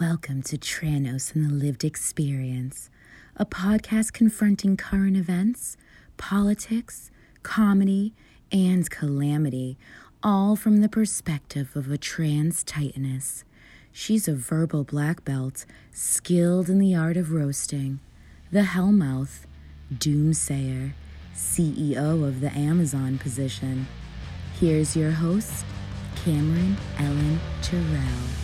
Welcome to Tranos and the Lived Experience, a podcast confronting current events, politics, comedy, and calamity, all from the perspective of a trans titaness. She's a verbal black belt, skilled in the art of roasting, the Hellmouth, Doomsayer, CEO of the Amazon position. Here's your host, Cameron Ellen Terrell.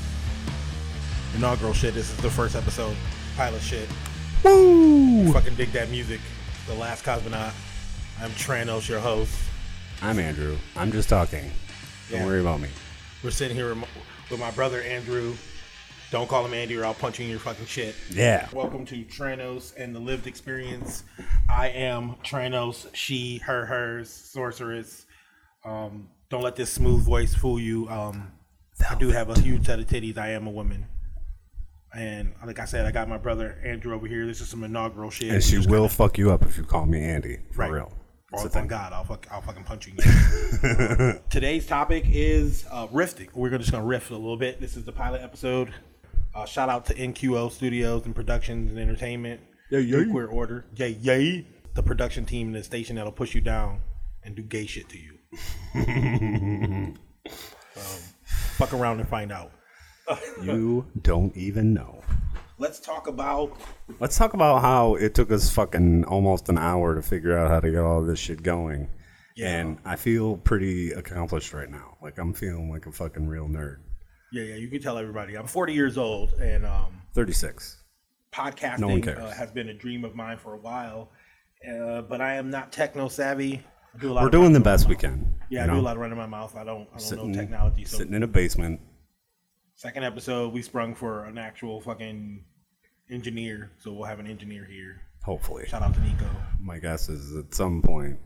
Inaugural shit. This is the first episode, pilot shit. Woo! Fucking dig that music. The Last Cosmonaut. I'm Tranos, your host. I'm Andrew. I'm just talking. Don't Yeah. worry about me. We're sitting here with my brother Andrew. Don't call him Andy or I'll punch you in your fucking shit. Yeah. Welcome to Tranos and the Lived Experience. I am Tranos, she, her, hers, sorceress. Um, don't let this smooth voice fool you. Um, I do have a huge set of titties. I am a woman. And like I said, I got my brother Andrew over here. This is some inaugural shit. And We she will fuck you up if you call me Andy. For Right. real. Oh, thank. God, I'll, fuck, I'll fucking punch you. Today's topic is uh, riffing. We're just going to riff a little bit. This is the pilot episode. Uh, shout out to NQO Studios and Productions and Entertainment. Yay, Queer Order. Yay, yay. The production team and the station that'll push you down and do gay shit to you. um, fuck around and find out. You don't even know. Let's talk about Let's talk about how it took us fucking almost an hour to figure out how to get all this shit going. Yeah. And I feel pretty accomplished right now. Like I'm feeling like a fucking real nerd. yeah, yeah. You can tell everybody. I'm 40 years old and um, 36. podcasting No one cares. uh, has been a dream of mine for a while, uh, but I am not techno savvy. Do We're doing the best we can. Yeah, I do a lot of running my mouth. I don't, I don't Sitting- know technology. So, Sitting in a basement. Second episode, we sprung for an actual fucking engineer. So we'll have an engineer here. Hopefully. Shout out to Nico. My guess is at some point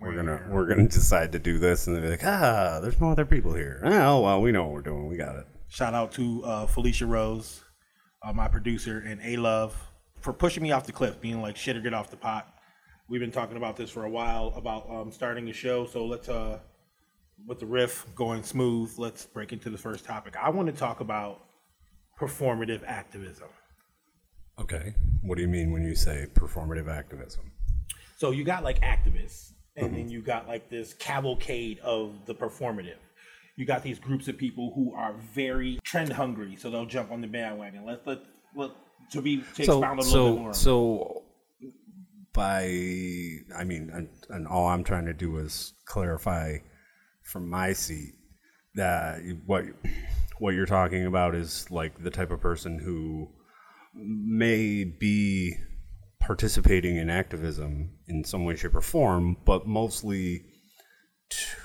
we're gonna we're gonna decide to do this and they're like ah there's no other people here oh well we know what we're doing we got it Shout out to uh, Felicia Rose, uh, my producer, and A Love for pushing me off the cliff, being like shit or get off the pot. We've been talking about this for a while about um, starting a show, so let's uh, with the riff going smooth, let's break into the first topic. I want to talk about performative activism. okay what do you mean when you say performative activism So you got like activists, and then mm-hmm. you got like this cavalcade of the performative. You got these groups of people who are very trend hungry, so they'll jump on the bandwagon. Let's let let to be to so expound a little bit so more. so by i mean and, and all i'm trying to do is clarify from my seat that what what you're talking about is like the type of person who may be participating in activism in some way shape or form but mostly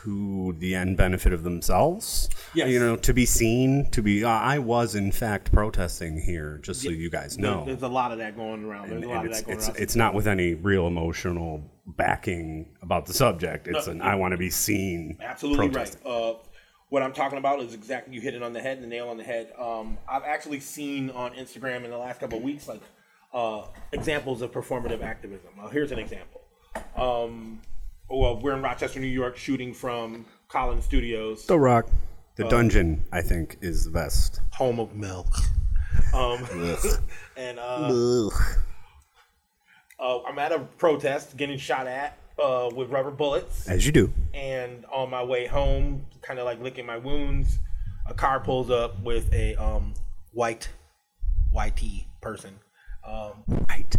to the end benefit of themselves Yeah, you know to be seen to be i was in fact protesting here just so you guys know there's a lot of that going around. There's and, a lot and of it's that going it's, around. it's not with any real emotional backing about the subject. It's an I want to be seen. Absolutely right. Uh, what I'm talking about is exactly you hit it on the head, the nail on the head. Um, I've actually seen on Instagram in the last couple of weeks like uh, examples of performative activism. Uh, here's an example. Um, well, we're in Rochester, New York, shooting from Collins Studios, The Rock, the Uh, dungeon, I think, is the best. home of milk. Um, and uh, uh, I'm at a protest, getting shot at uh, with rubber bullets. As you do. and on my way home, kind of like licking my wounds, a car pulls up with a um, white YT person. Um, White,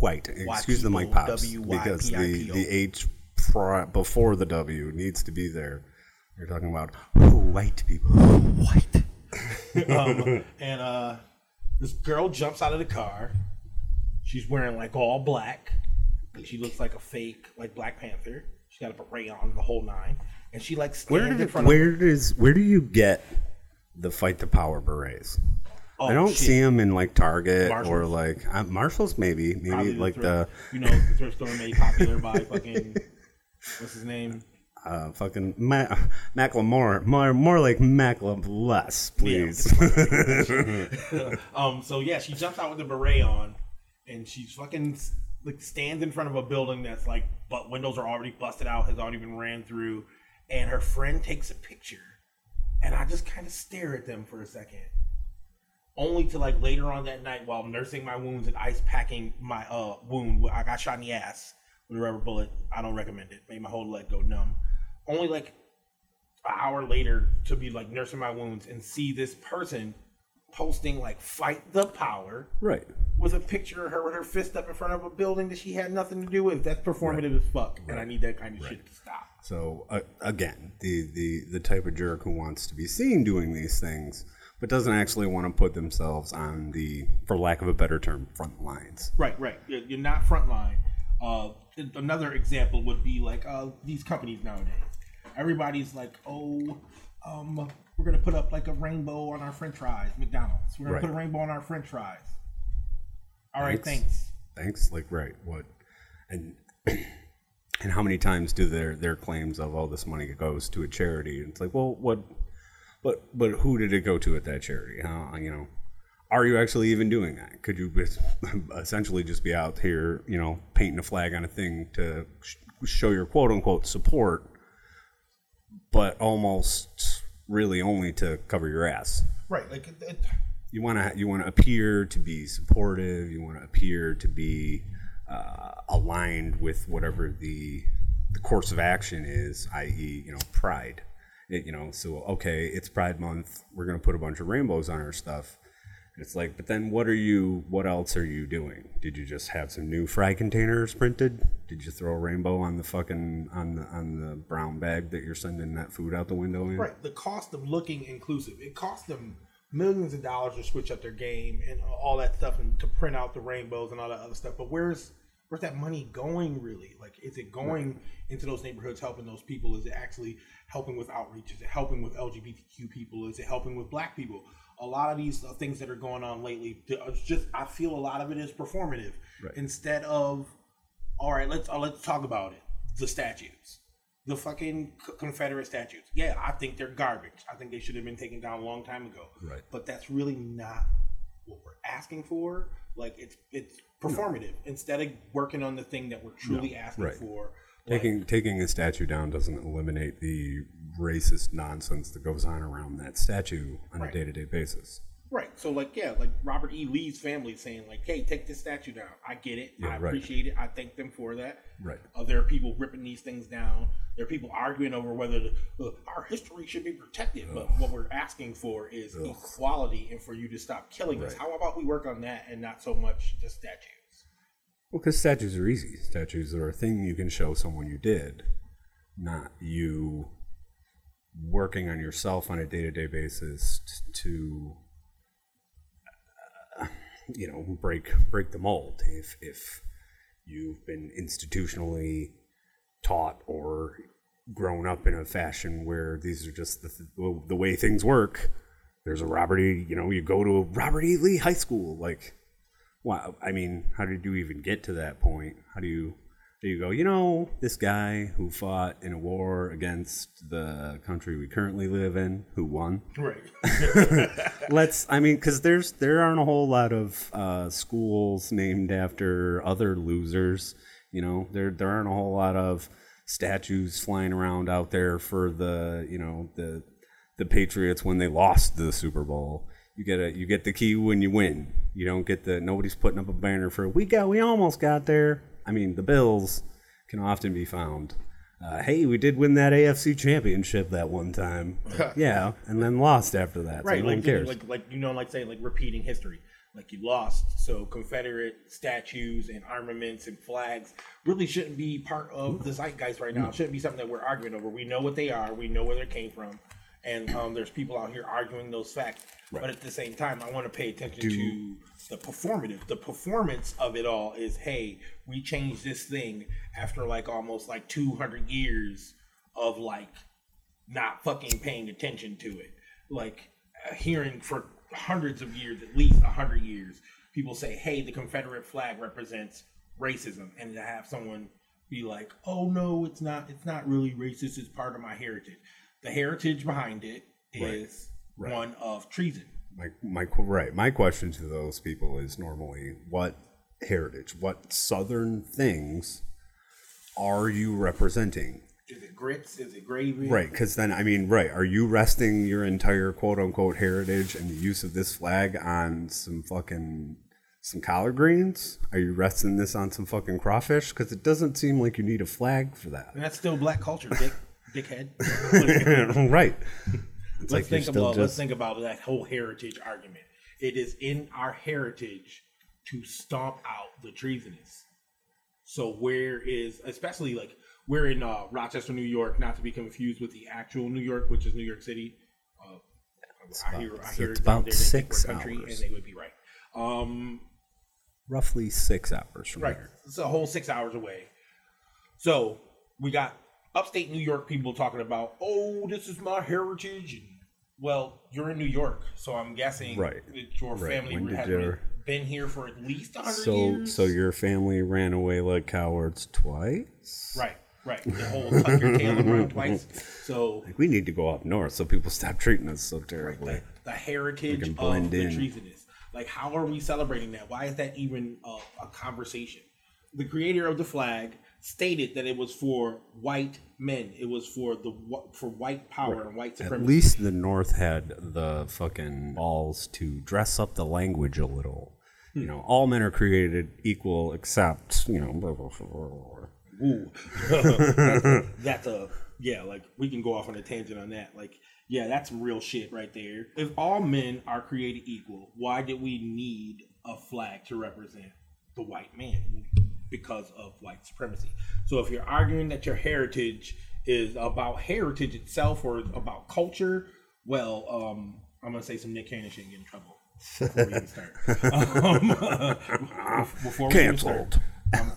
white. Excuse the mic pops because the the H pri- before the W needs to be there. You're talking about white people. white. um, and uh, this girl jumps out of the car. She's wearing like all black. And she looks like a fake, like Black Panther. She got a beret on the whole nine, and she like stands Where in did front of where does where do you get the fight the power berets? Oh, I don't shit. see them in like Target or like uh, Marshalls, maybe maybe Probably like the thrift- you know the thrift store made popular by fucking what's his name uh, fucking Ma- Macklemore, more more like Macklem less, please. um so yeah she jumps out with the beret on and she's fucking like stands in front of a building that's like but windows are already busted out has already been ran through and her friend takes a picture and I just kind of stare at them for a second only to like later on that night while nursing my wounds and ice packing my uh wound. I got shot in the ass with a rubber bullet. I don't recommend it. Made my whole leg go numb. Only like an hour later to be like nursing my wounds and see this person posting like fight the power Right. with a picture of her with her fist up in front of a building that she had nothing to do with. That's performative as fuck, and I need that kind of shit to stop. So uh, again, the, the the type of jerk who wants to be seen doing these things, but doesn't actually want to put themselves on the, for lack of a better term, front lines. Right, right. You're, you're not frontline. Uh, another example would be like uh, these companies nowadays. Everybody's like, oh, um, we're gonna put up like a rainbow on our French fries, McDonald's. We're gonna Right. put a rainbow on our French fries. All right, Thanks. thanks. Like right. What? And and how many times do their their claims of all this money goes to a charity? It's like, well, what? But but who did it go to at that charity? How you know? Are you actually even doing that? Could you essentially just be out here, you know, painting a flag on a thing to sh- show your quote unquote support, but almost really only to cover your ass? Right, like it, it, you want to you want to appear to be supportive you want to appear to be uh, aligned with whatever the the course of action is i.e you know pride It- you know so okay it's pride month we're going to put a bunch of rainbows on our stuff it's like but then what are you what else are you doing did you just have some new fry containers printed did you throw a rainbow on the fucking on the on the brown bag that you're sending that food out the window in right. The cost of looking inclusive. It cost them millions of dollars to switch up their game and all that stuff, and to print out the rainbows and all that other stuff. But where's where's that money going? Really, like, is it going into those neighborhoods, helping those people? Is it actually helping with outreach? Is it helping with LGBTQ people? Is it helping with Black people? A lot of these uh, things that are going on lately, just I feel a lot of it is performative Right. instead of all right. Let's uh, let's talk about it. The statues the fucking C- Confederate statues. Yeah, I think they're garbage. I think they should have been taken down a long time ago. Right. But that's really not what we're asking for. Like it's it's performative instead of working on the thing that we're truly asking right. for. like- Taking taking a statue down doesn't eliminate the racist nonsense that goes on around that statue on Right. a day to day basis. Right. So like yeah, like Robert E. Lee's family saying like, "Hey, take this statue down." I get it. Yeah, I right. appreciate it. I thank them for that. Right. Uh, there are people ripping these things down. There are people arguing over whether the, our history should be protected. But what we're asking for is equality and for you to stop killing us. How about we work on that and not so much the statues? Well, because statues are easy. Statues are a thing you can show someone you did, not you working on yourself on a day to day basis t- to, uh, you know, break break the mold. If if you've been institutionally taught or grown up in a fashion where these are just the, the, the way things work. There's a Robert E. You know, you go to a Robert E. Lee High School. Like, wow. I mean, how did you even get to that point? How do you do you go? You know, this guy who fought in a war against the country we currently live in, who won. Right. Let's. I mean, because there's there aren't a whole lot of uh, schools named after other losers. You know, there there aren't a whole lot of statues flying around out there for the you know the the Patriots when they lost the Super Bowl. You get a you get the key when you win. You don't get the nobody's putting up a banner for we got we almost got there. I mean, the Bills can often be found. Uh, hey, we did win that AFC championship that one time. yeah, and then lost after that. right. So Like, cares. like like you know, like saying like repeating history. Like you lost, so Confederate statues and armaments and flags really shouldn't be part of the zeitgeist right now. It shouldn't be something that we're arguing over. We know what they are. We know where they came from, and um, there's people out here arguing those facts. But at the same time, I want to pay attention to the performative. The performance of it all is, hey, we changed this thing after like almost like 200 years of like not fucking paying attention to it. Like uh, hearing for hundreds of years, at least a hundred years, people say, "Hey, the Confederate flag represents racism," and to have someone be like, "Oh no, it's not. It's not really racist. It's part of my heritage." The heritage behind it is Right. one of treason. my my right my question to those people is normally what heritage what southern things are you representing Is it grits? Is it gravy? Right, because then I mean, right? Are you resting your entire quote unquote heritage and the use of this flag on some fucking some collard greens? Are you resting this on some fucking crawfish? Because it doesn't seem like you need a flag for that. And that's still black culture, dick, dickhead. right. let's like think still about let's think about that whole heritage argument. It is in our heritage to stomp out the treasonous. So where is especially like we're in uh, Rochester, New York, not to be confused with the actual New York, which is New York City. Uh, I hear, I hear it's about there they think we're six country, hours. and they would be right. Um, roughly six hours from Right. here. It's a whole six hours away. So we got upstate New York people talking about, oh, this is my heritage. And, well, you're in New York, so I'm guessing Right. that your Right. family When has your- been here for at least 100 So, years. so your family ran away like cowards twice. Right, right. The whole tuck your tail around twice. So We need to go up north so people stop treating us so terribly. the, the heritage of blend the in. treasonous. Like, how are we celebrating that? Why is that even a, a conversation? The creator of the flag stated that it was for white men. It was for the for white power and white supremacy. At least the North had the fucking balls to dress up the language a little. You hmm. know, all men are created equal except, you know, blah, blah, blah, blah, blah. Ooh. that's, a, that's a yeah. Like we can go off on a tangent on that. Like yeah, that's some real shit right there. If all men are created equal, why did we need a flag to represent the white man? Because of white supremacy. So if you're arguing that your heritage is about heritage itself or about culture, well, um, I'm gonna say some Nick Cannon shit and get in trouble. Before we even start. Um, before we even start, Canceled. I'm-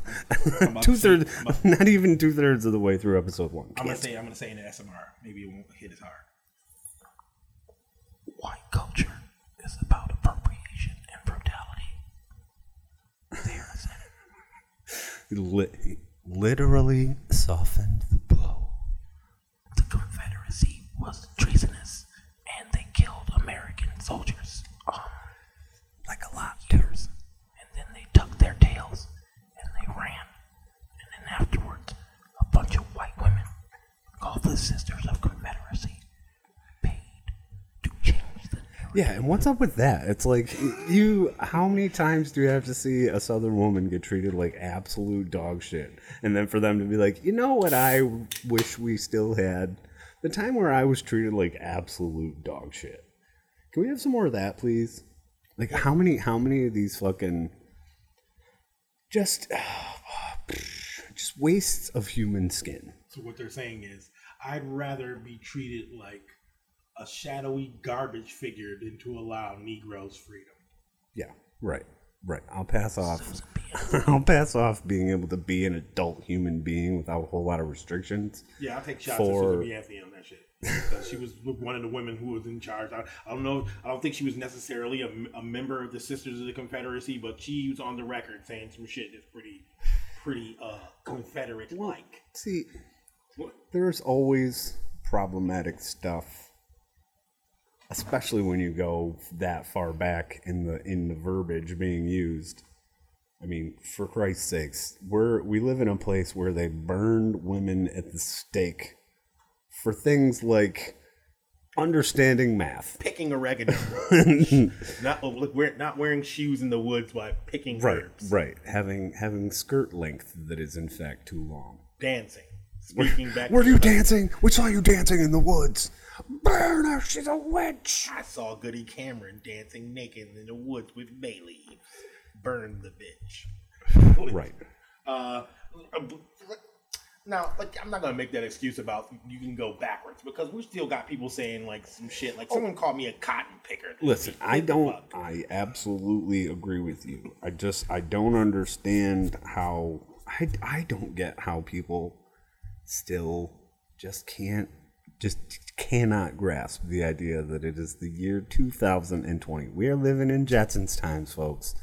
I'm about to Two say- thirds, not even two thirds of the way through episode one. I'm gonna say I'm gonna say in ASMR. Maybe it won't hit as hard. White culture is about appropriation and brutality. There I said it. Li- literally softened the blow. The Confederacy was treasonous, and they killed American soldiers. Um, like a lot, years. And then they tucked their tails and they ran. And then afterwards, a bunch of white women, called the Sisters of Confederacy, paid to change the narrative. Yeah, and what's up with that? It's like you. How many times do you have to see a Southern woman get treated like absolute dog shit, and then for them to be like, you know what? I wish we still had the time where I was treated like absolute dog shit. Can we have some more of that, please? Like how many? How many of these fucking just just wastes of human skin? So what they're saying is, I'd rather be treated like a shadowy garbage figure than to allow Negroes freedom. Yeah, right, right. I'll pass off. I'll pass off being able to be an adult human being without a whole lot of restrictions. Yeah, I'll take shots For- at Susan B. On that shit. 'Cause she was one of the women who was in charge. I, I don't know. I don't think she was necessarily a, a member of the Sisters of the Confederacy, but she was on the record saying some shit that's pretty, pretty uh, Confederate like. See, there's always problematic stuff, especially when you go that far back in the in the verbiage being used. I mean, for Christ's sakes, we're we live in a place where they burned women at the stake for things like understanding math. Picking oregano, not oh, not wearing shoes in the woods while picking Right, herbs, right. Having having skirt length that is in fact too long. dancing. Speaking back, Were you dancing? We saw you dancing in the woods. Burn her, she's a witch. I saw Goody Cameron dancing naked in the woods with bay leaves. Burn the bitch. Right. Uh, now, like, I'm not gonna make that excuse about you can go backwards because we still got people saying like some shit. Like someone called me a cotton picker. Listen, I don't. fuck? I absolutely agree with you. I just I don't understand how I I don't get how people still just can't just cannot grasp the idea that it is the year 2020. We are living in Jetsons times, folks.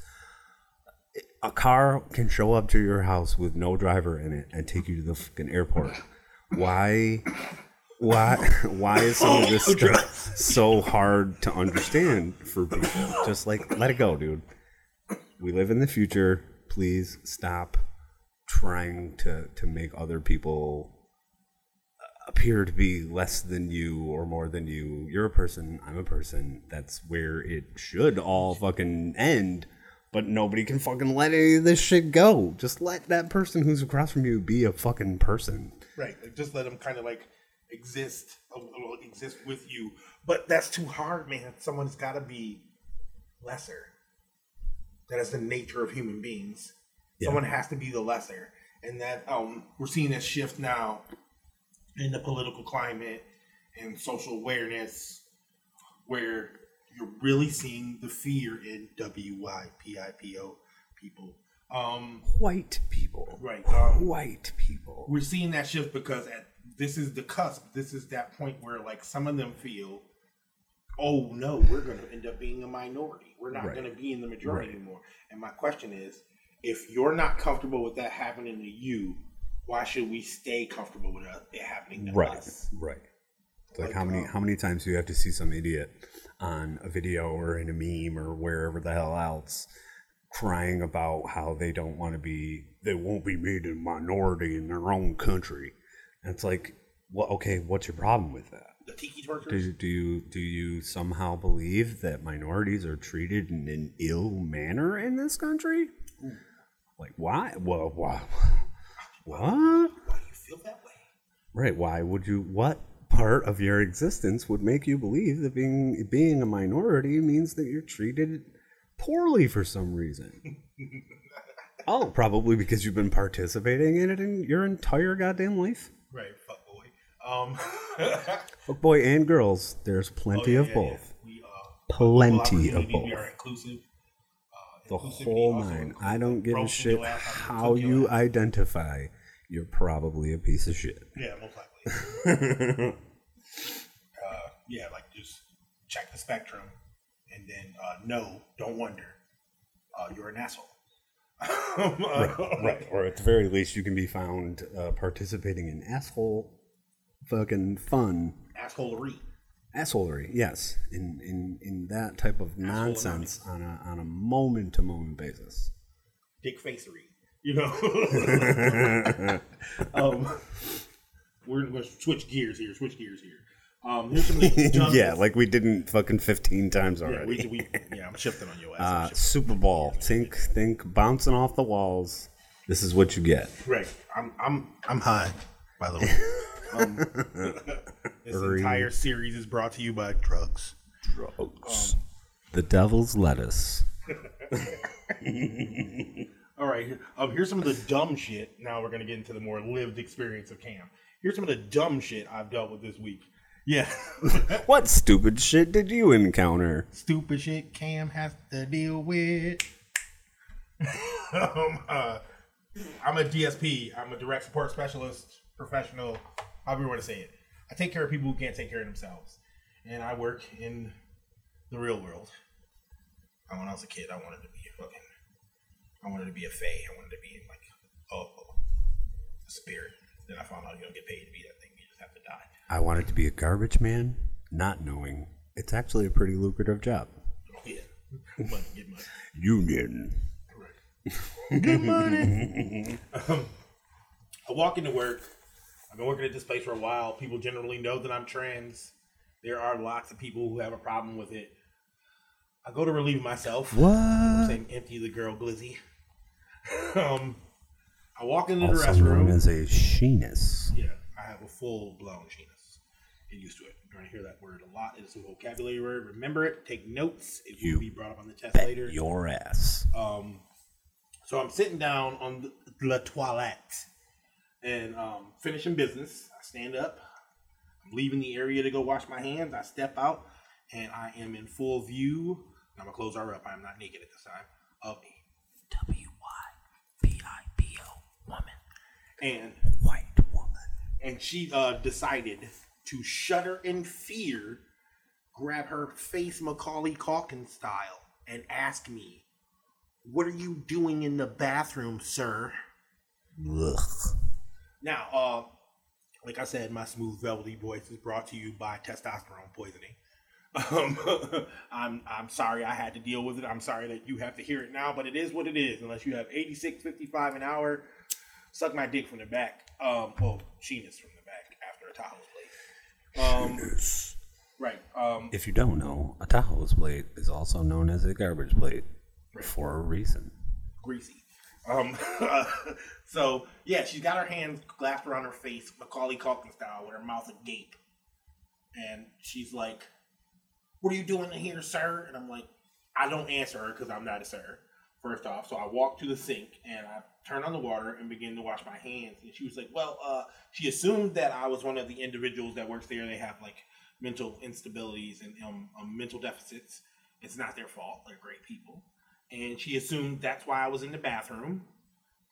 A car can show up to your house with no driver in it and take you to the fucking airport. Why? Why? Why is some of this oh, stuff so hard to understand for people? Just like let it go, dude. We live in the future. Please stop trying to to make other people appear to be less than you or more than you. You're a person, I'm a person. That's where it should all fucking end. But nobody can fucking let any of this shit go. Just let that person who's across from you be a fucking person. Right. Like, just let them kind of like exist, exist with you. But that's too hard, man. Someone's got to be lesser. That is the nature of human beings. Yeah. Someone has to be the lesser, and that um, we're seeing a shift now in the political climate and social awareness, where you're really seeing the fear in WYPIPO people. Um, White people. right. Um, White people. we're seeing that shift because at this is the cusp. This is that point where like some of them feel, oh no, we're going to end up being a minority. We're not Right. going to be in the majority Right. anymore. And my question is, if you're not comfortable with that happening to you, why should we stay comfortable with uh, it happening to Right. us? Right. It's like, Like, how many um, how many times do you have to see some idiot on a video or in a meme or wherever the hell else crying about how they don't want to be they won't be made a minority in their own country. And it's like, well, okay, what's your problem with that? The tiki torturers. Do, do you do you somehow believe that minorities are treated in an ill manner in this country? Like why? Well, why? What? Why do you feel that way? Right. Why would you? What part of your existence would make you believe that being being a minority means that you're treated poorly for some reason? oh, probably because you've been participating in it in your entire goddamn life. Right, fuck boy. Um, Fuck boy and girls, there's plenty Oh, yeah, of yeah, both. yeah. We, uh, Plenty of opportunity, We both. are inclusive. The whole nine. I don't give a shit your ass, I can how you identify. You're probably a piece of shit. Yeah, most likely. uh, yeah, like just check the spectrum, and then uh, no, don't wonder. Uh, you're an asshole. right. Or at the very least, you can be found uh, participating in asshole fucking fun. Assholery. Assholery, yes. In, in, in that type of nonsense on a, on a moment to moment basis. Dick facery. You know. um, we're going to switch gears here. Switch gears here. Um, here's some of yeah, like we didn't fucking 15 times yeah, already. we, we, yeah, I'm shifting on your ass. uh, Super Bowl. Think, think bouncing off the walls. This is what you get. Right. I'm I'm I'm high, by the way. Um, this entire series is brought to you by drugs. Drugs. the devil's lettuce. All right. Um, here's some of the dumb shit. Now we're gonna get into the more lived experience of Cam. Here's some of the dumb shit I've dealt with this week. Yeah. What stupid shit did you encounter? Stupid shit Cam has to deal with. um, uh, I'm a DSP. I'm a direct support specialist, professional, however you want to say it. I take care of people who can't take care of themselves. And I work in the real world. And when I was a kid, I wanted to be a fucking, I wanted to be a fae. I wanted to be like a, a spirit. Then I found out you don't get paid to be that thing. You just have to die. I wanted to be a garbage man, not knowing it's actually a pretty lucrative job. Oh, yeah. money, get money. Union. Good money. um, I walk into work. I've been working at this place for a while. People generally know that I'm trans. There are lots of people who have a problem with it. I go to relieve myself. What? Saying empty the girl glizzy. um, I walk into the Also known as a sheenus. Yeah, I have a full blown penis. Get used to it. You're gonna hear that word a lot. It's a vocabulary word. Remember it. Take notes. It You will be brought up on the test later. your ass. Um, so I'm sitting down on the, la toilette and um, finishing business. I stand up. I'm leaving the area to go wash my hands. I step out and I am in full view. I'm gonna close her up. I am not naked at this time. Of a W Y P I P O woman. And White woman. and she uh, decided to shudder in fear, grab her face Macaulay Culkin style, and ask me, "What are you doing in the bathroom, sir?" Ugh. Now, uh, like I said, my smooth velvety voice is brought to you by testosterone poisoning. Um, I'm I'm sorry I had to deal with it. I'm sorry that you have to hear it now, but it is what it is. Unless you have 86, 55 an hour, suck my dick from the back. Um, well, Sheenus from the back after a Tahou's plate. Um, right. Um, If you don't know, a Tahou's plate is also known as a garbage plate for a reason. greasy. Um, so yeah, she's got her hands clasped around her face, Macaulay Culkin style, with her mouth agape, and she's like, "What are you doing in here, sir?" And I'm like, "I don't answer her because I'm not a sir." First off, so I walk to the sink and I turn on the water and begin to wash my hands. And she was like, "Well, uh, she assumed that I was one of the individuals that works there. They have like mental instabilities and um, um, mental deficits. It's not their fault. They're great people." And she assumed that's why I was in the bathroom.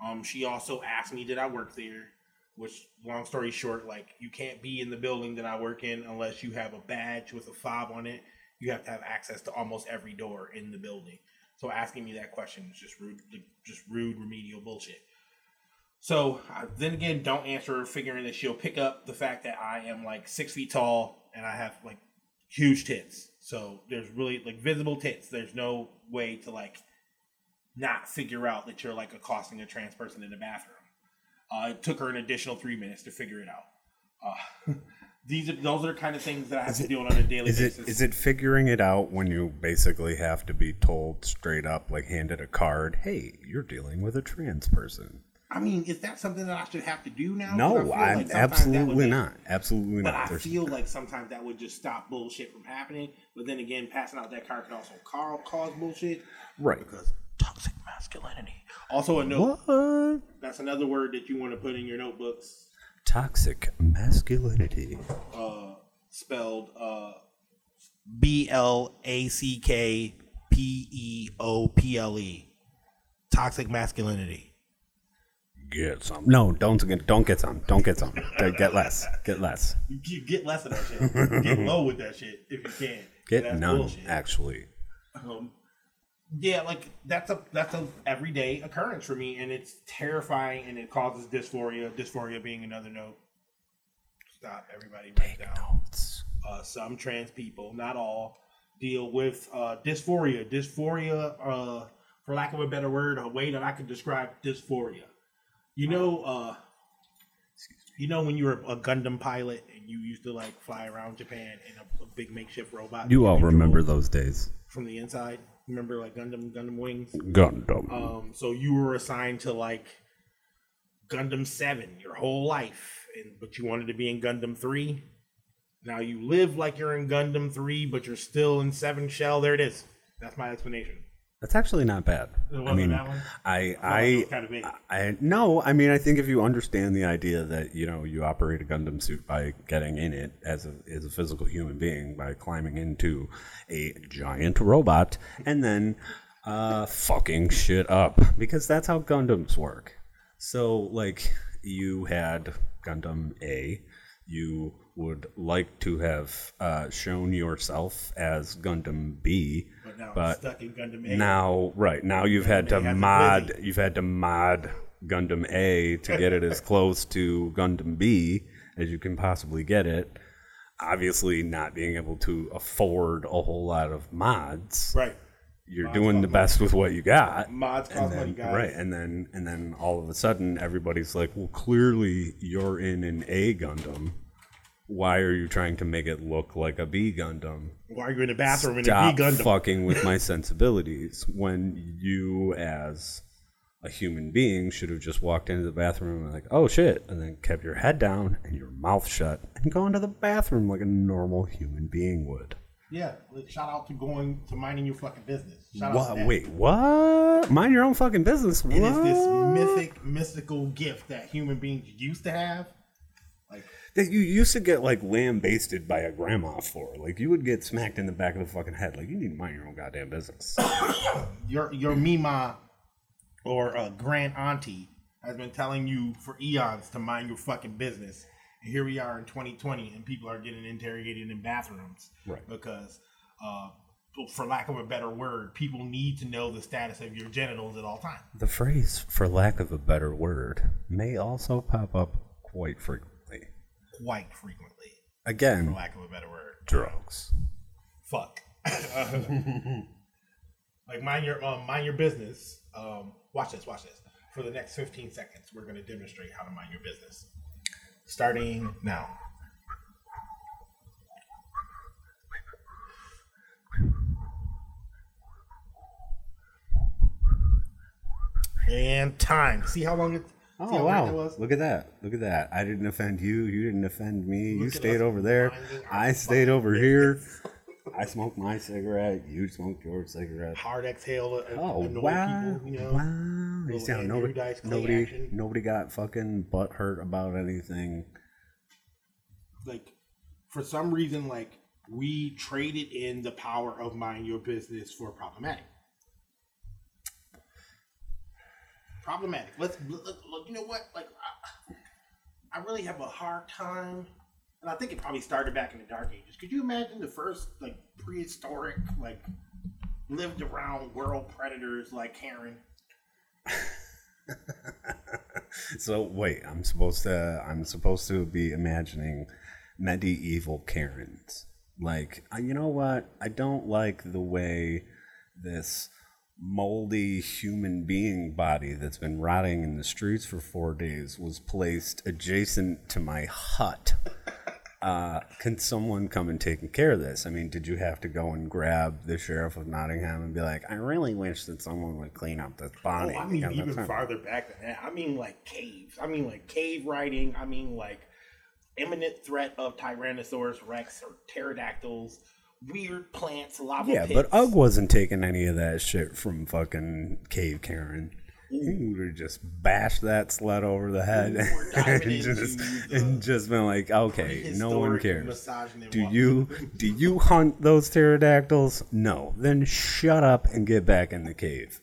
Um, she also asked me did I work there, which, long story short, like you can't be in the building that I work in unless you have a badge with a fob on it. You have to have access to almost every door in the building. So asking me that question is just rude, just rude remedial bullshit. So I, then again, don't answer her, figuring that she'll pick up the fact that I am like six feet tall and I have like huge tits. So there's really like visible tits. There's no way to like not figure out that you're like accosting a trans person in the bathroom. Uh, it took her an additional three minutes to figure it out. Uh, these are those are the kind of things that I have to deal with on a daily Is it basis. is it figuring it out when you basically have to be told straight up, like handed a card, "Hey, you're dealing with a trans person"? I mean, is that something that I should have to do now? No, like sometimes absolutely not. Absolutely But not. I There's- feel like sometimes that would just stop bullshit from happening. But then again, passing out that card can also cause bullshit. right. Because toxic masculinity. Also, a note. What? That's another word that you want to put in your notebooks. Toxic masculinity. uh, spelled uh, B L A C K P E O P L E. Toxic masculinity. Get some. No, don't get. Don't get some. Don't get some. Get less. Get less. You get- get less of that shit. get low with that shit if you can. Get none. bullshit. Actually, Um, yeah, like that's a that's a everyday occurrence for me, and it's terrifying, and it causes dysphoria. Dysphoria being another note. Stop, everybody, write down. notes. uh, some trans people, not all, deal with uh, dysphoria. Dysphoria, uh, for lack of a better word, a way that I could describe dysphoria. You know, uh, you know when you were a Gundam pilot and you used to like fly around Japan in a, a big makeshift robot. You all remember those days. from the inside. Remember like Gundam Gundam wings. Gundam. Um, so you were assigned to like Gundam Seven your whole life, and but you wanted to be in Gundam Three. Now you live like you're in Gundam Three, but you're still in Seven Shell. There it is. That's my explanation. That's actually not bad. I mean, that one? I, thought it was I. I, no. I mean, I think if you understand the idea that you know you operate a Gundam suit by getting in it as a as a physical human being by climbing into a giant robot and then uh, fucking shit up because that's how Gundams work. So, like, you had Gundam A, you would like to have uh, shown yourself as Gundam B, But now I'm stuck in Gundam A. now, right now, you've had to mod. You've had to mod Gundam A to get it as close to Gundam B as you can possibly get it. Obviously, not being able to afford a whole lot of mods, right. you're Mods doing the best with what you got. Mods cost And money, guys. right, and then and then all of a sudden, everybody's like, "Well, clearly you're in an A Gundam. Why are you trying to make it look like a B Gundam?" Why are you in the bathroom in a stop B Gundam? fucking with my sensibilities when you as a human being should have just walked into the bathroom and like oh shit and then kept your head down and your mouth shut and gone to the bathroom like a normal human being would Yeah. Shout out to going to minding your fucking business. Shout out to what that. wait what mind your own fucking business It is this mythic, mystical gift that human beings used to have. Like that you used to get like lambasted by a grandma for like you would get smacked in the back of the fucking head like you need to mind your own goddamn business your your Mima or uh, grand auntie has been telling you for eons to mind your fucking business. And here we are in 2020, and people are getting interrogated in bathrooms Right. because, uh, for lack of a better word, people need to know the status of your genitals at all times. The phrase, for lack of a better word, may also pop up quite frequently quite frequently. Again, for lack of a better word, drugs. Fuck. like mind your um, mind your business. Um, watch this. Watch this. For the next 15 seconds, we're going to demonstrate how to mind your business. Starting now. And time. See how long it Oh wow! Look at that! Look at that! I didn't offend you. You didn't offend me. you Look at stayed over there. I stayed over here. I smoked my cigarette. You smoked your cigarette. Hard exhale. Uh, Oh annoy wow! People, you know? Wow! You Little see how Andrew nobody, Dice nobody, action. nobody got fucking butt hurt about anything. Like, for some reason, like we traded in the power of mind your business for problematic. Problematic. Let's look. you know what? Like, I, I really have a hard time, and I think it probably started back in the Dark Ages. Could you imagine the first like prehistoric like lived around world predators like Karen? So wait, I'm supposed to I'm supposed to be imagining medieval Karens. Like, you know what? I don't like the way this moldy human being body that's been rotting in the streets for 4 days was placed adjacent to my hut. Uh, can someone come and take care of this? I mean, did you have to go and grab the sheriff of Nottingham and be like, I really wish that someone would clean up this body? Oh, I mean even farther back than that. I mean like caves. I mean like cave writing. I mean like imminent threat of Tyrannosaurus Rex or pterodactyls, weird plants, lava Yeah, pits. but Ugg wasn't taking any of that shit from fucking Cave Karen. He would have just bashed that sled over the head and just, and just been like, okay, no one cares. Do you do you hunt those pterodactyls? No. Then shut up and get back in the cave.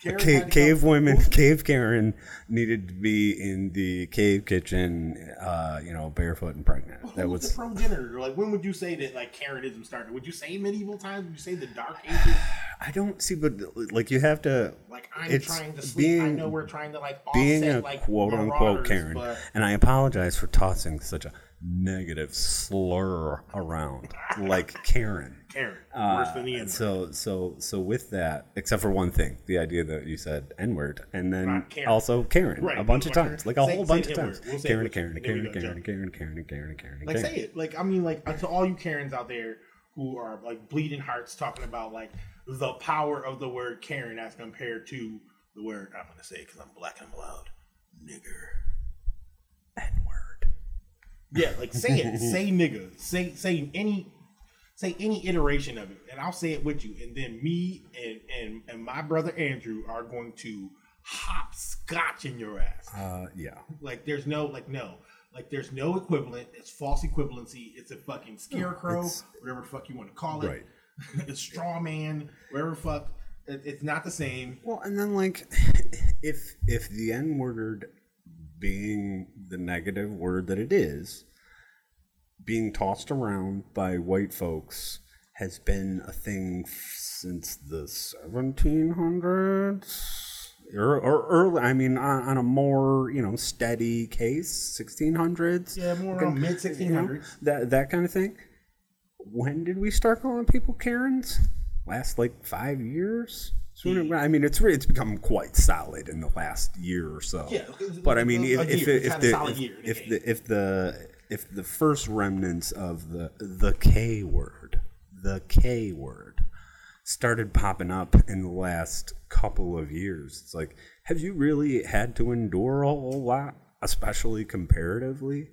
Karen Cave, cave women, cave Karen needed to be in the cave kitchen, uh, you know, barefoot and pregnant. Who That was was progenitor? Like when would you say that like Karenism started? Would you say medieval times? Would you say the Dark Ages? I don't see, but like you have to Like I'm It's trying to sleep. I know we're trying to like being a like quote unquote Karen, but and I apologize for tossing such a negative slur around like Karen. Karen Uh, worse than the N-word. so so so with that, except for one thing, the idea that you said N word, and then Karen. also Karen Right, a bunch of times, like a Say- whole say bunch of times. We'll Karen, Karen, Karen, go, Karen, Joe. Karen, Karen, Karen, Karen, Like Karen. say it. Like I mean, like uh, to all you Karens out there who are like bleeding hearts talking about like the power of the word Karen as compared to the word I'm gonna say because I'm black and I'm loud, nigger. N word. Yeah, like say it. say nigga. Say say any say any iteration of it, and I'll say it with you. And then me and and and my brother Andrew are going to hopscotch in your ass. Uh, yeah. Like there's no like no. Like there's no equivalent. It's false equivalency. It's a fucking scarecrow, it's- whatever the fuck you want to call it. Right. it's straw man, whatever the fuck. It, it's not the same. Well, and then like, if if the N word being the negative word that it is, being tossed around by white folks has been a thing f- since the 1700s or, or early. I mean, on, on a more you know steady case, 1600s. Yeah, more around mid you know, 1600s. that that kind of thing. When did we start calling people Karens? Last like five years. Sooner- I mean, it's it's become quite solid in the last year or so. Yeah, but I mean, if if, if, It's had a the if, the if the if the if the first remnants of the the K word, the K word, started popping up in the last couple of years, it's like, have you really had to endure a whole lot, especially comparatively?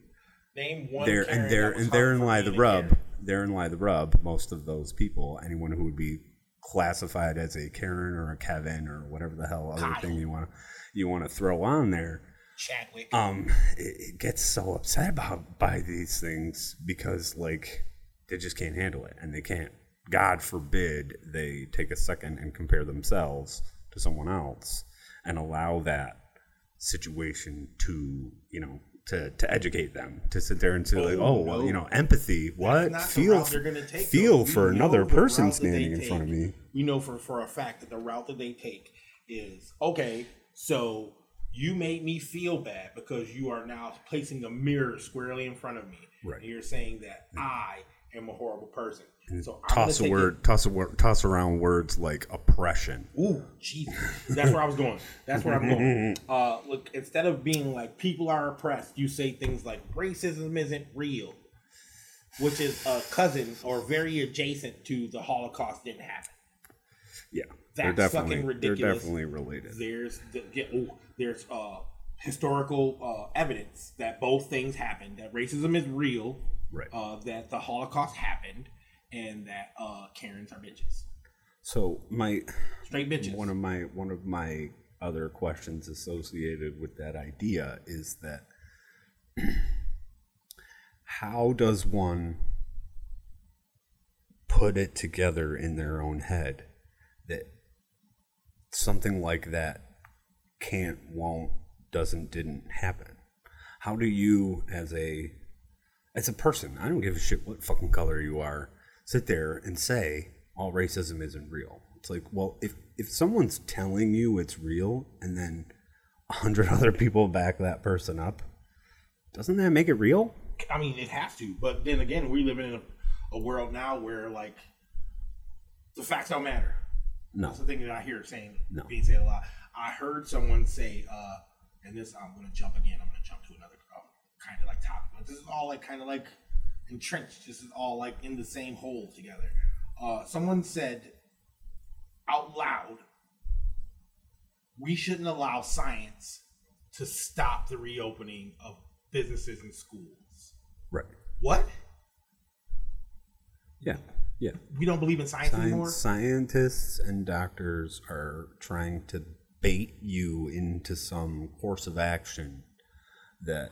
Name one. there and there and therein lie the rub. Karen. Therein lie the rub. Most of those people, anyone who would be classified as a Karen or a Kevin or whatever the hell other Kyle. thing you want to you want to throw on there, Chadwick. um, it, it gets so upset about by these things because like they just can't handle it and they can't. God forbid they take a second and compare themselves to someone else and allow that situation to you know to, to educate them to sit there and say like Oh, oh well no. you know empathy what not the feel they're gonna take, feel for another person route that they standing in front of me We know for for a fact that the route that they take is okay. So you made me feel bad because you are now placing a mirror squarely in front of me, Right. and you're saying that I am a horrible person. So toss a word toss a word toss around words like oppression It, ooh, Jesus, that's where I was going. That's where I'm going. Uh, look, instead of being like people are oppressed, you say things like racism isn't real, which is a cousin or very adjacent to the Holocaust didn't happen. yeah they're That's definitely fucking they're ridiculous. definitely related. There's the, yeah, ooh, there's uh historical uh, evidence that both things happened. That racism is real. Right. Uh, that the Holocaust happened, and that uh, Karens are bitches. So my Straight bitches. one of my one of my other questions associated with that idea is that how does one put it together in their own head that something like that can't won't doesn't didn't happen how do you as a as a person i don't give a shit what fucking color you are sit there and say all racism isn't real it's like well if if someone's telling you it's real and then a hundred other people back that person up doesn't that make it real I mean, it has to. But then again, we live in a, a world now where like the facts don't matter. no That's the thing that I hear saying No. being said a lot. I heard someone say, uh, and this I'm gonna jump again. I'm gonna jump to another um, kind of like topic, but this is all like kind of like entrenched. This is all like in the same hole together. Uh, someone said out loud, we shouldn't allow science to stop the reopening of businesses and schools. right What? yeah yeah We don't believe in science, anymore? Science, scientists and doctors are trying to bait you into some course of action that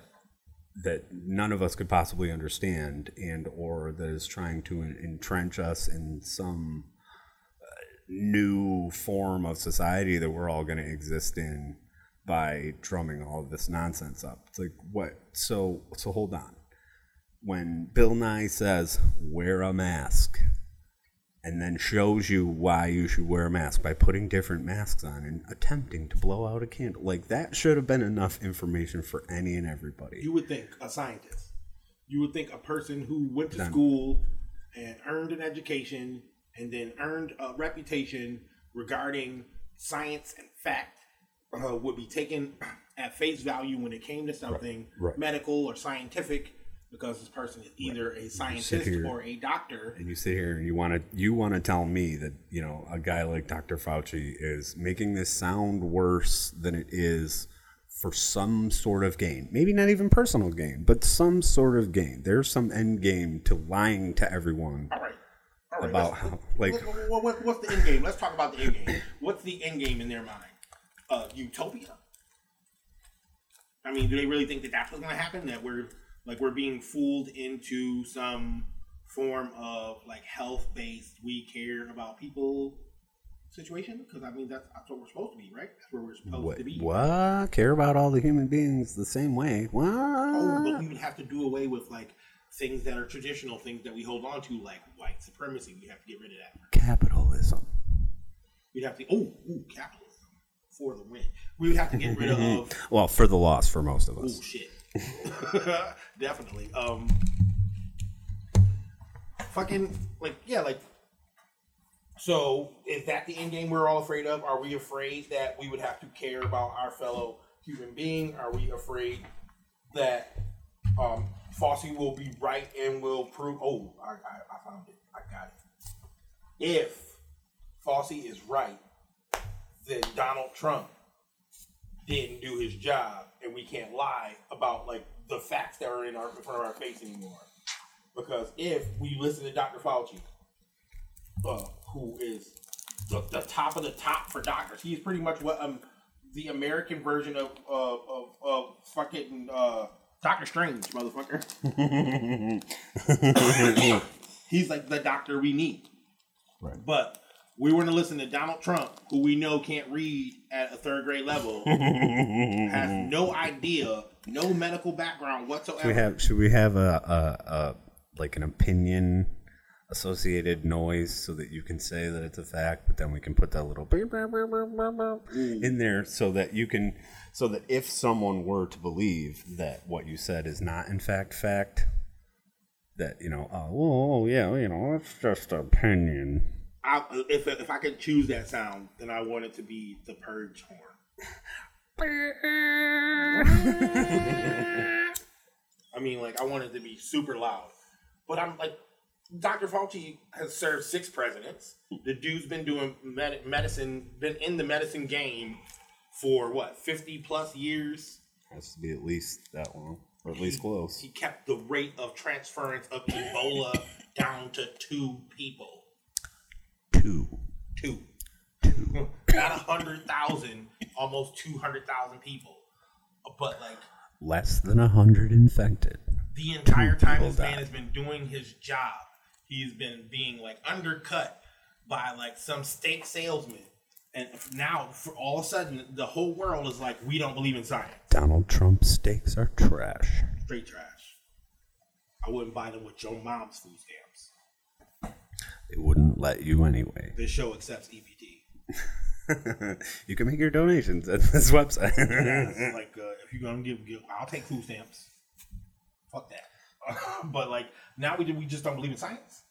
that none of us could possibly understand and or that is trying to entrench us in some uh, new form of society that we're all going to exist in by drumming all of this nonsense up. It's like what? So so hold on. When bill nye says wear a mask and then shows you why you should wear a mask by putting different masks on and attempting to blow out a candle. Like that should have been enough information for any and everybody. you would think a scientist. You would think a person who went to Done. school and earned an education and then earned a reputation regarding science and fact uh, would be taken at face value when it came to something right. medical or scientific because this person is either a scientist here- or a doctor. and you sit here and you want to you want to tell me that you know a guy like Dr. Fauci is making this sound worse than it is for some sort of gain. Maybe not even personal gain, but some sort of gain. There's some end game to lying to everyone All right. All right. about how like What, what, what, what's the end game? Let's talk about the end game. What's the end game in their mind? Uh, utopia. I mean, do they really think that that's what's going to happen? That we're like we're being fooled into some form of like health based, we care about people situation? Because I mean, that's, that's what we're supposed to be, right? That's where we're supposed what, to be. what care about all the human beings the same way. What? Oh, but we would have to do away with like things that are traditional, things that we hold on to, like white supremacy. We have to get rid of that. Capitalism. We'd have to oh, ooh, capitalism for the win. We would have to get rid of Well, for the loss for most of us. oh shit. Definitely. Um fucking like yeah, like so is that the end game we're all afraid of? Are we afraid that we would have to care about our fellow human being? Are we afraid that um Fauci will be right and will prove oh I, I, I found it. I got it. If Fauci is right, then Donald Trump didn't do his job, and we can't lie about like the facts that are in our in front of our face anymore. Because if we listen to Dr. Fauci, uh, who is the, the top of the top for doctors, he's pretty much what um the American version of of of, of fucking uh, Doctor Strange, motherfucker. he's like the doctor we need. Right. But we want to listen to Donald Trump, who we know can't read at a third grade level, has no idea, no medical background whatsoever. we have should we have a, a, a like an opinion associated noise so that you can say that it's a fact but then we can put that little beep mm. in there so that you can so that if someone were to believe that what you said is not in fact fact that you know oh well, yeah you know it's just opinion I, if if I could choose that sound, then I want it to be the purge horn. I mean, like I want it to be super loud, but I'm like, Dr. Fauci has served six presidents. The dude's been doing med- medicine, been in the medicine game for what, 50 plus years? Has to be at least that long, or at least close. He kept the rate of transference of Ebola down to two people. Two. Two. Two. Not a hundred thousand, almost two hundred thousand people. But like Less than a hundred infected. the entire time this man died. has been doing his job, he's been being like undercut by like some steak salesman. And now, for all of a sudden, the whole world is like, we don't believe in science. Donald Trump steaks are trash. Straight trash. I wouldn't buy them with your mom's food stamps. They wouldn't let you anyway. This show accepts EBT. you can make your donations at this website. It's like, uh, if you're gonna give, give, I'll take food stamps. Fuck that. but like, now we we just don't believe in science.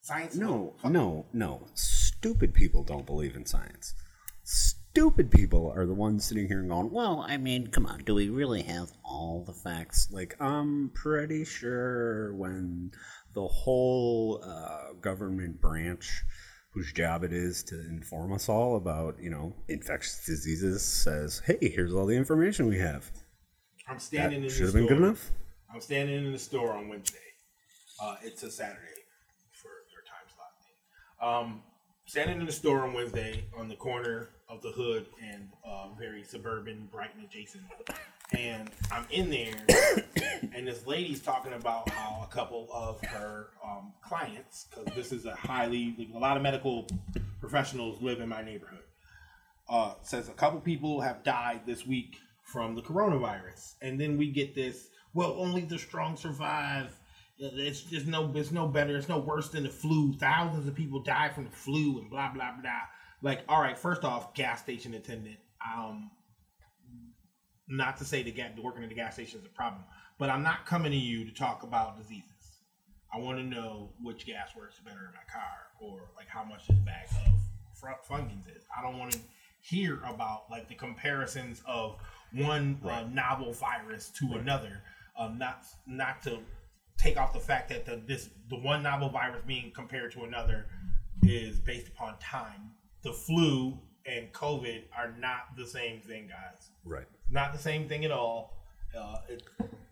Science? no, no, no. Stupid people don't believe in science. Stupid people are the ones sitting here and going, "Well, I mean, come on, do we really have all the facts?" Like, I'm pretty sure when the whole uh, government branch, whose job it is to inform us all about, you know, infectious diseases, says, "Hey, here's all the information we have." I'm That standing in should the have been store. good enough. I'm standing in the store on Wednesday. Uh, it's a Saturday for their time slot thing. Um, standing in the store on Wednesday on the corner of the hood and uh, very suburban Brighton adjacent, and I'm in there, and this lady's talking about how a couple of her um, clients, because this is a highly a lot of medical professionals live in my neighborhood uh, says a couple people have died this week from the coronavirus, and then we get this. Well, only the strong survive. It's just no. It's no better. It's no worse than the flu. Thousands of people die from the flu, and blah blah blah. Like, all right. First off, gas station attendant. Um, not to say the gas working at the gas station is a problem, but I'm not coming to you to talk about diseases. I want to know which gas works better in my car, or like how much this bag of fr- Funyuns is. I don't want to hear about like the comparisons of one uh, novel virus to another. Um, not not to take off the fact that the this the one novel virus being compared to another is based upon time. The flu and COVID are not the same thing, guys Right. Not the same thing at all. Uh, it,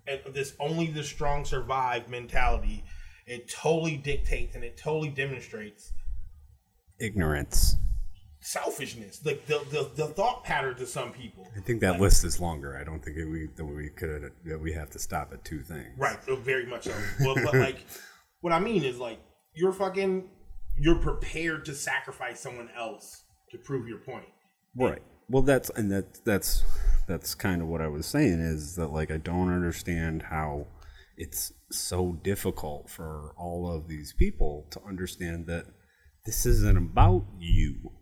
it, this only the strong survive mentality. It totally dictates and it totally demonstrates Ignorance. selfishness, like the, the the thought pattern to some people. I think that list is longer. I don't think it, we that we could that we have to stop at two things. Right, uh, very much so. Well, but like, what I mean is like you're fucking you're prepared to sacrifice someone else to prove your point. Right. Well, that's and that that's that's kind of what I was saying is that like I don't understand how it's so difficult for all of these people to understand that this isn't about you.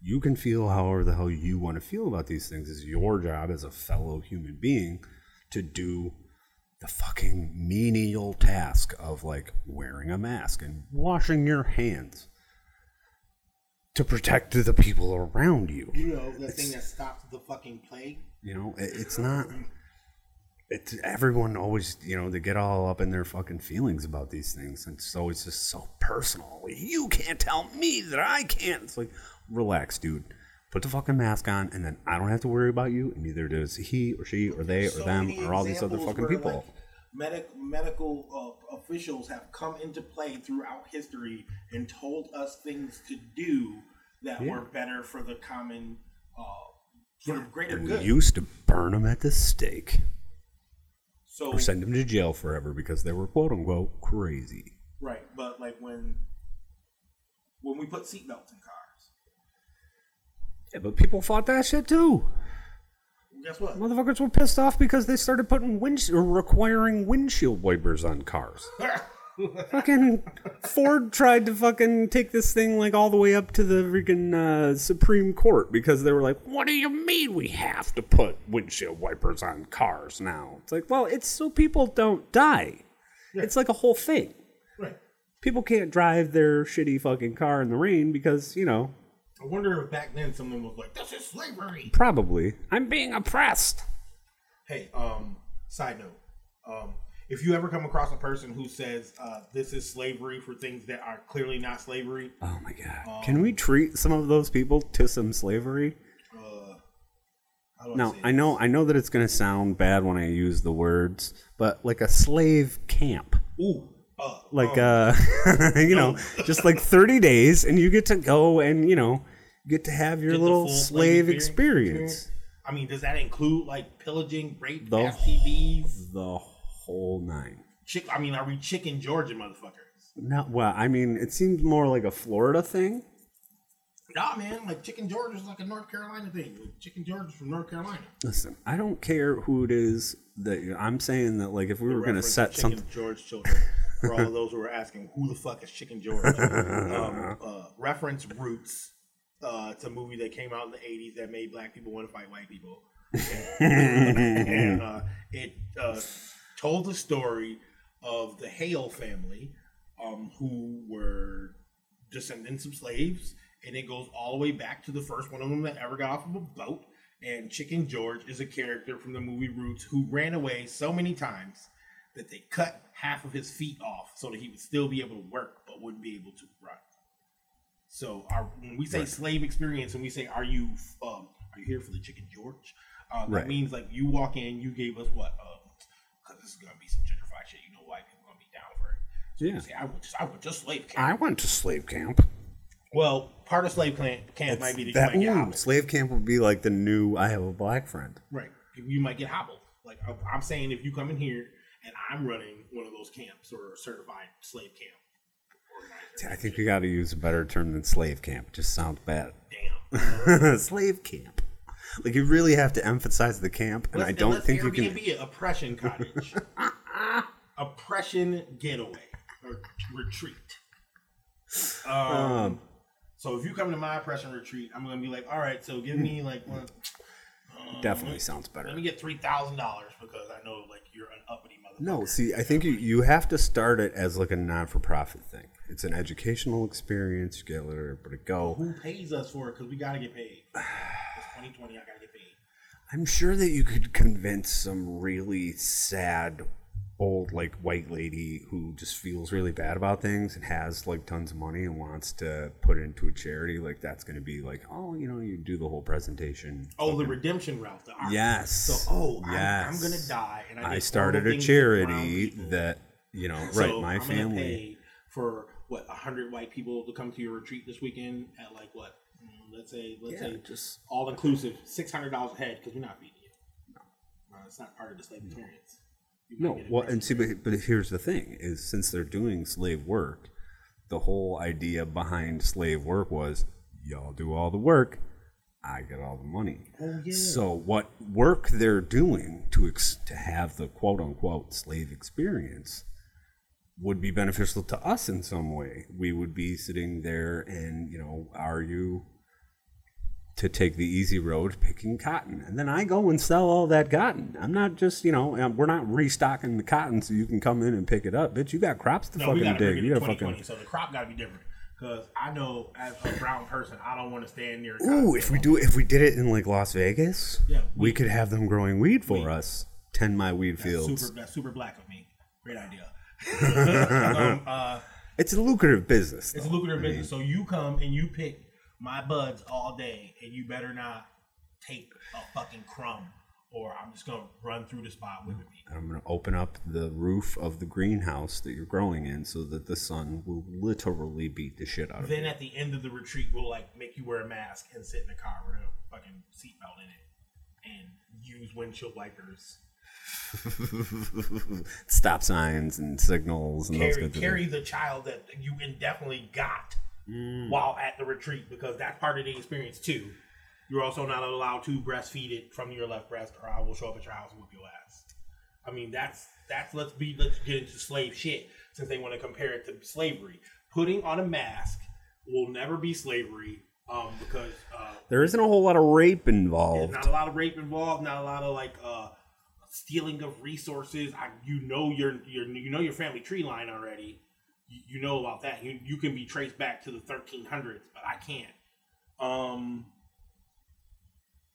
You can feel however the hell you want to feel about these things. It's your job as a fellow human being to do the fucking menial task of like wearing a mask and washing your hands to protect the people around you. You know the thing that stops the fucking plague. You know, it, it's not. It's everyone always, you know, they get all up in their fucking feelings about these things, and so it's just so personal. You can't tell me that I can't. It's like, relax, dude. Put the fucking mask on, and then I don't have to worry about you, and neither does he or she or they or so them or all these other fucking people. like, medic, medical uh, officials have come into play throughout history and told us things to do that Yeah. were better for the common, uh, for the greater and we good. used to burn them at the stake so or send them to jail forever because they were quote unquote crazy. right, but like when when we put seatbelts in cars, Yeah, but people fought that shit too. Guess what? Motherfuckers were pissed off because they started putting wind or requiring windshield wipers on cars. fucking Ford tried to fucking take this thing like all the way up to the freaking uh, Supreme Court because they were like, "What do you mean we have to put windshield wipers on cars now?" It's like, well, it's so people don't die. It's like a whole thing. right. People can't drive their shitty fucking car in the rain because you know I wonder if back then someone was like, "This is slavery." probably I'm being oppressed. Hey, um, side note, um, if you ever come across a person who says uh, this is slavery for things that are clearly not slavery, Oh my god! Um, Can we treat some of those people to some slavery? how do I I know, I know that it's going to sound bad when I use the words, but like a slave camp, Ooh, uh, like um, uh, you know, just like thirty days, and you get to go and you know get to have your get the little full slave experience. I mean, does that include like pillaging, rape, The STDs? The whole nine. Chick, I mean, are we chicken Georgia motherfuckers? Not well. I mean, it seems more like a Florida thing. Nah, man, like chicken Georgia is like a North Carolina thing. Like, chicken Georgia's from North Carolina. Listen, I don't care who it is that I'm saying that. Like, if we were going to Reference set Chicken something, George children. For all of those who are asking, who the fuck is Chicken George? um, uh, reference Roots. Uh, it's a movie that came out in the '80s that made black people want to fight white people, and uh, it uh, told the story of the Hale family, um, who were descendants of slaves, and it goes all the way back to the first one of them that ever got off of a boat. And Chicken George is a character from the movie Roots who ran away so many times that they cut half of his feet off so that he would still be able to work but wouldn't be able to run. So our, when we say slave experience and we say, "Are you um, are you here for the Chicken George?" Uh, that Right. means like you walk in, you gave us what? Because this is gonna be some gentrified shit. You know, white people gonna be down for it. So Yeah. say, "I went, to, I went to slave camp." I went to slave camp. well, part of slave camp, camp might be that, That ooh, slave camp would be like the new "I have a black friend." Right. You might get hobbled. Like I'm saying, if you come in here and I'm running one of those camps or a certified slave camp, I think we got to use a better term than slave camp. It just sounds bad. damn. slave camp. Like you really have to emphasize the camp, and Let's- I don't think you can. be oppression cottage, oppression getaway or retreat. Um. um, so if you come to my oppression retreat, I'm gonna be like, all right, so give me hmm. like one. Um, Definitely sounds better. Let me get three thousand dollars because I know like you're an uppity motherfucker. No, see, I think you, you have to start it as like a non for profit thing. It's an educational experience. You get everybody to go. Who pays us for it? Because we gotta get paid. It's 2020. I gotta get paid. I'm sure that you could convince some really sad old like white lady who just feels really bad about things and has like tons of money and wants to put it into a charity like that's going to be like oh you know you do the whole presentation Oh, the redemption route. The arc. yes So, oh, I'm, I'm gonna die, and I, I started a to charity that you know So right my I'm family for what a hundred white people to come to your retreat this weekend at like what? Mm, Let's say, let's Yeah, say, just- all inclusive, six hundred dollars a head because we're not feeding you. No, it's not part of the slave experience. No, well, and see, but, but here's the thing: is since they're doing slave work, the whole idea behind slave work was y'all do all the work, I get all the money. Oh, yeah. So what work they're doing to ex- to have the quote unquote slave experience would be beneficial to us in some way. We would be sitting there and you know, are you to take the easy road picking cotton and then i go and sell all that cotton i'm not just you know um, we're not restocking the cotton so you can come in and pick it up bitch you got crops to no, fucking dig you to 2020. fucking So the crop gotta be different because I know as a brown person, I don't want to stand near. ooh if we do if we did it in like las vegas Yeah, we weed. could have them growing weed for us tend my weed That's fields super, that's super black of me. Great idea. Um, uh, it's a lucrative business It's a though. lucrative business. So you come and you pick my buds all day, and you better not take a fucking crumb, or I'm just gonna run through the spot with it. And i'm going to open up the roof of the greenhouse that you're growing in so that the sun will literally beat the shit out of you. Then at the end of the retreat, we'll like make you wear a mask and sit in a car with a fucking seatbelt in it, and use windshield wipers. stop signs and signals and those Carry kinds of carry the child that you indefinitely got while at the retreat because that's part of the experience too. You're also not allowed to breastfeed it from your left breast, or I will show up at your house and whoop your ass. I mean, that's that's let's be let's get into slave shit since they want to compare it to slavery. Putting on a mask will never be slavery um, because uh, There isn't a whole lot of rape there's involved. not a lot of rape involved, not a lot of like uh, stealing of resources. I, you know your your you know your family tree line already. You, you know about that. You you can be traced back to the 1300s, but I can't. Um.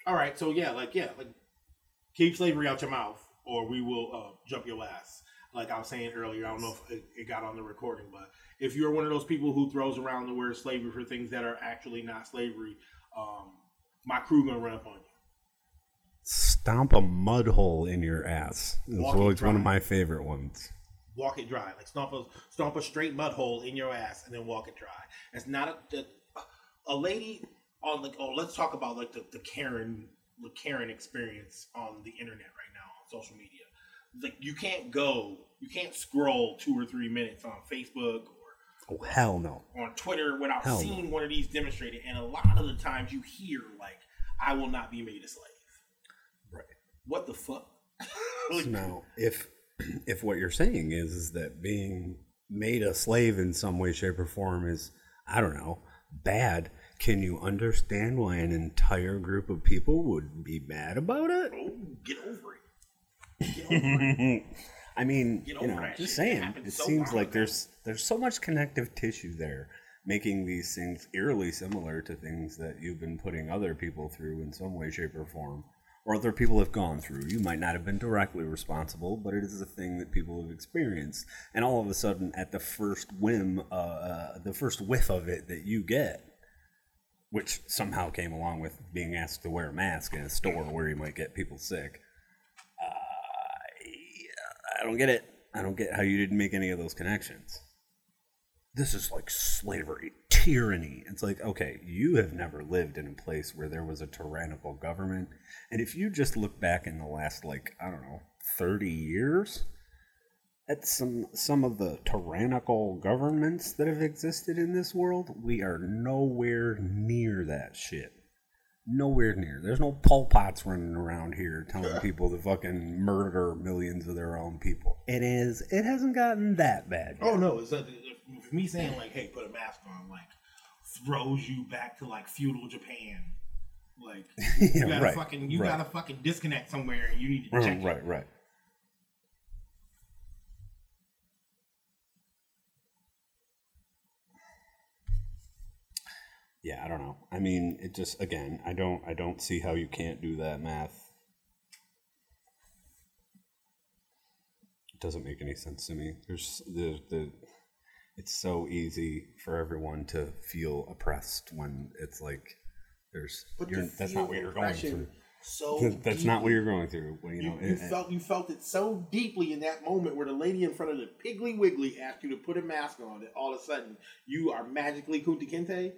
All right, so yeah, like yeah, like keep slavery out your mouth, or we will uh, jump your ass. like I was saying earlier, I don't know if it, it got on the recording, but if you're one of those people who throws around the word slavery for things that are actually not slavery, um, my crew gonna run up on you. Stomp a mud hole in your ass. It's Walk it always one of my favorite ones. Walk it dry, like stomp a stomp a straight mud hole in your ass and then walk it dry. It's not a the, a lady on like oh let's talk about like the, the Karen the Karen experience on the internet right now on social media. Like you can't go, you can't scroll two or three minutes on Facebook or Oh hell no. on Twitter without Hell no. seeing one of these demonstrated. And a lot of the times you hear like, "I will not be made a slave." What the fuck? So now, if if what you're saying is is that being made a slave in some way, shape, or form is, I don't know, bad, can you understand why an entire group of people would be mad about it? oh, get over it. Get over it. I mean, you know, just shit. It saying. It so seems like ago. there's there's so much connective tissue there, making these things eerily similar to things that you've been putting other people through in some way, shape, or form, or other people have gone through. You might not have been directly responsible, but it is a thing that people have experienced, and all of a sudden, at the first whim, uh, uh, the first whiff of it that you get. Which somehow came along with being asked to wear a mask in a store where you might get people sick. I don't get it. I don't get how you didn't make any of those connections. This is like slavery, tyranny. It's like, okay, you have never lived in a place where there was a tyrannical government. And if you just look back in the last, like, I don't know, 30 years, at some some of the tyrannical governments that have existed in this world, we are nowhere near that shit. Nowhere near. There's no Pol Pots running around here telling people to fucking murder millions of their own people. It is. It hasn't gotten that bad. Oh, yet. Oh no, not, if me saying like, "Hey, put a mask on," like throws you back to like feudal Japan. Like you Yeah, gotta right, fucking you right. gotta fucking disconnect somewhere and you need to check. Right, it. right, right. Yeah, I don't know. I mean, it just again, I don't, I don't see how you can't do that math. It doesn't make any sense to me. There's the the. It's so easy for everyone to feel oppressed when it's like there's. That's not what you're going through. So That's not what you're going through. Well, you You, know, you it- felt you felt it so deeply in that moment where the lady in front of the Piggly Wiggly asked you to put a mask on that all of a sudden you are magically Kunta Kinte.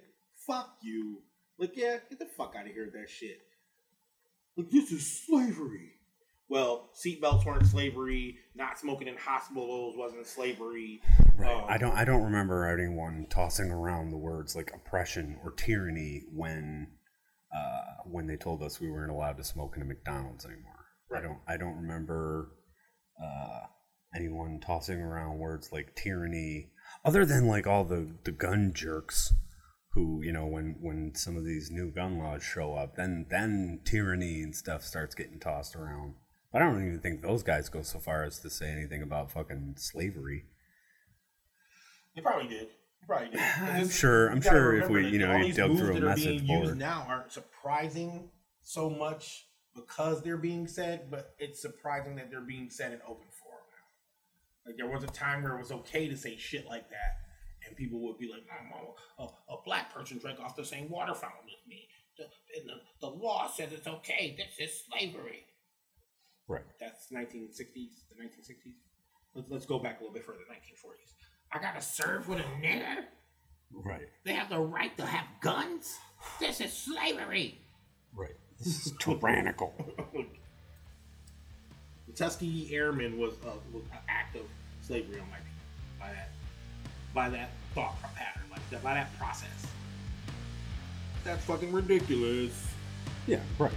Fuck you. Like, yeah, get the fuck out of here with that shit. Like, this is slavery. Well, seatbelts weren't slavery. Not smoking in hospitals wasn't slavery. Right. Um, I don't. I don't remember anyone tossing around the words like oppression or tyranny when, uh, when they told us we weren't allowed to smoke in a McDonald's anymore. I don't. I don't remember uh, anyone tossing around words like tyranny, other than like all the the gun jerks who you know when when some of these new gun laws show up, then then tyranny and stuff starts getting tossed around. I don't even think those guys go so far as to say anything about fucking slavery. They probably did. They probably did. I'm sure- I'm sure if we, you know, you dug through a message board. now aren't surprising so much because they're being said, but it's surprising that they're being said in open forum now. Like there was a time where it was okay to say shit like that, and people would be like, "Oh, oh, a, a black person drank off the same water fountain with me. The, and the, the law says it's okay. This is slavery." Right. That's 1960s, the 1960s. Let's, let's go back a little bit further, 1940s. I gotta serve with a nigger. Right. They have the right to have guns. This is slavery. Right. This is tyrannical. The Tuskegee Airmen was, uh, was an act of slavery on my people by that by that thought pattern, like that, by that process. That's fucking ridiculous. yeah. Right.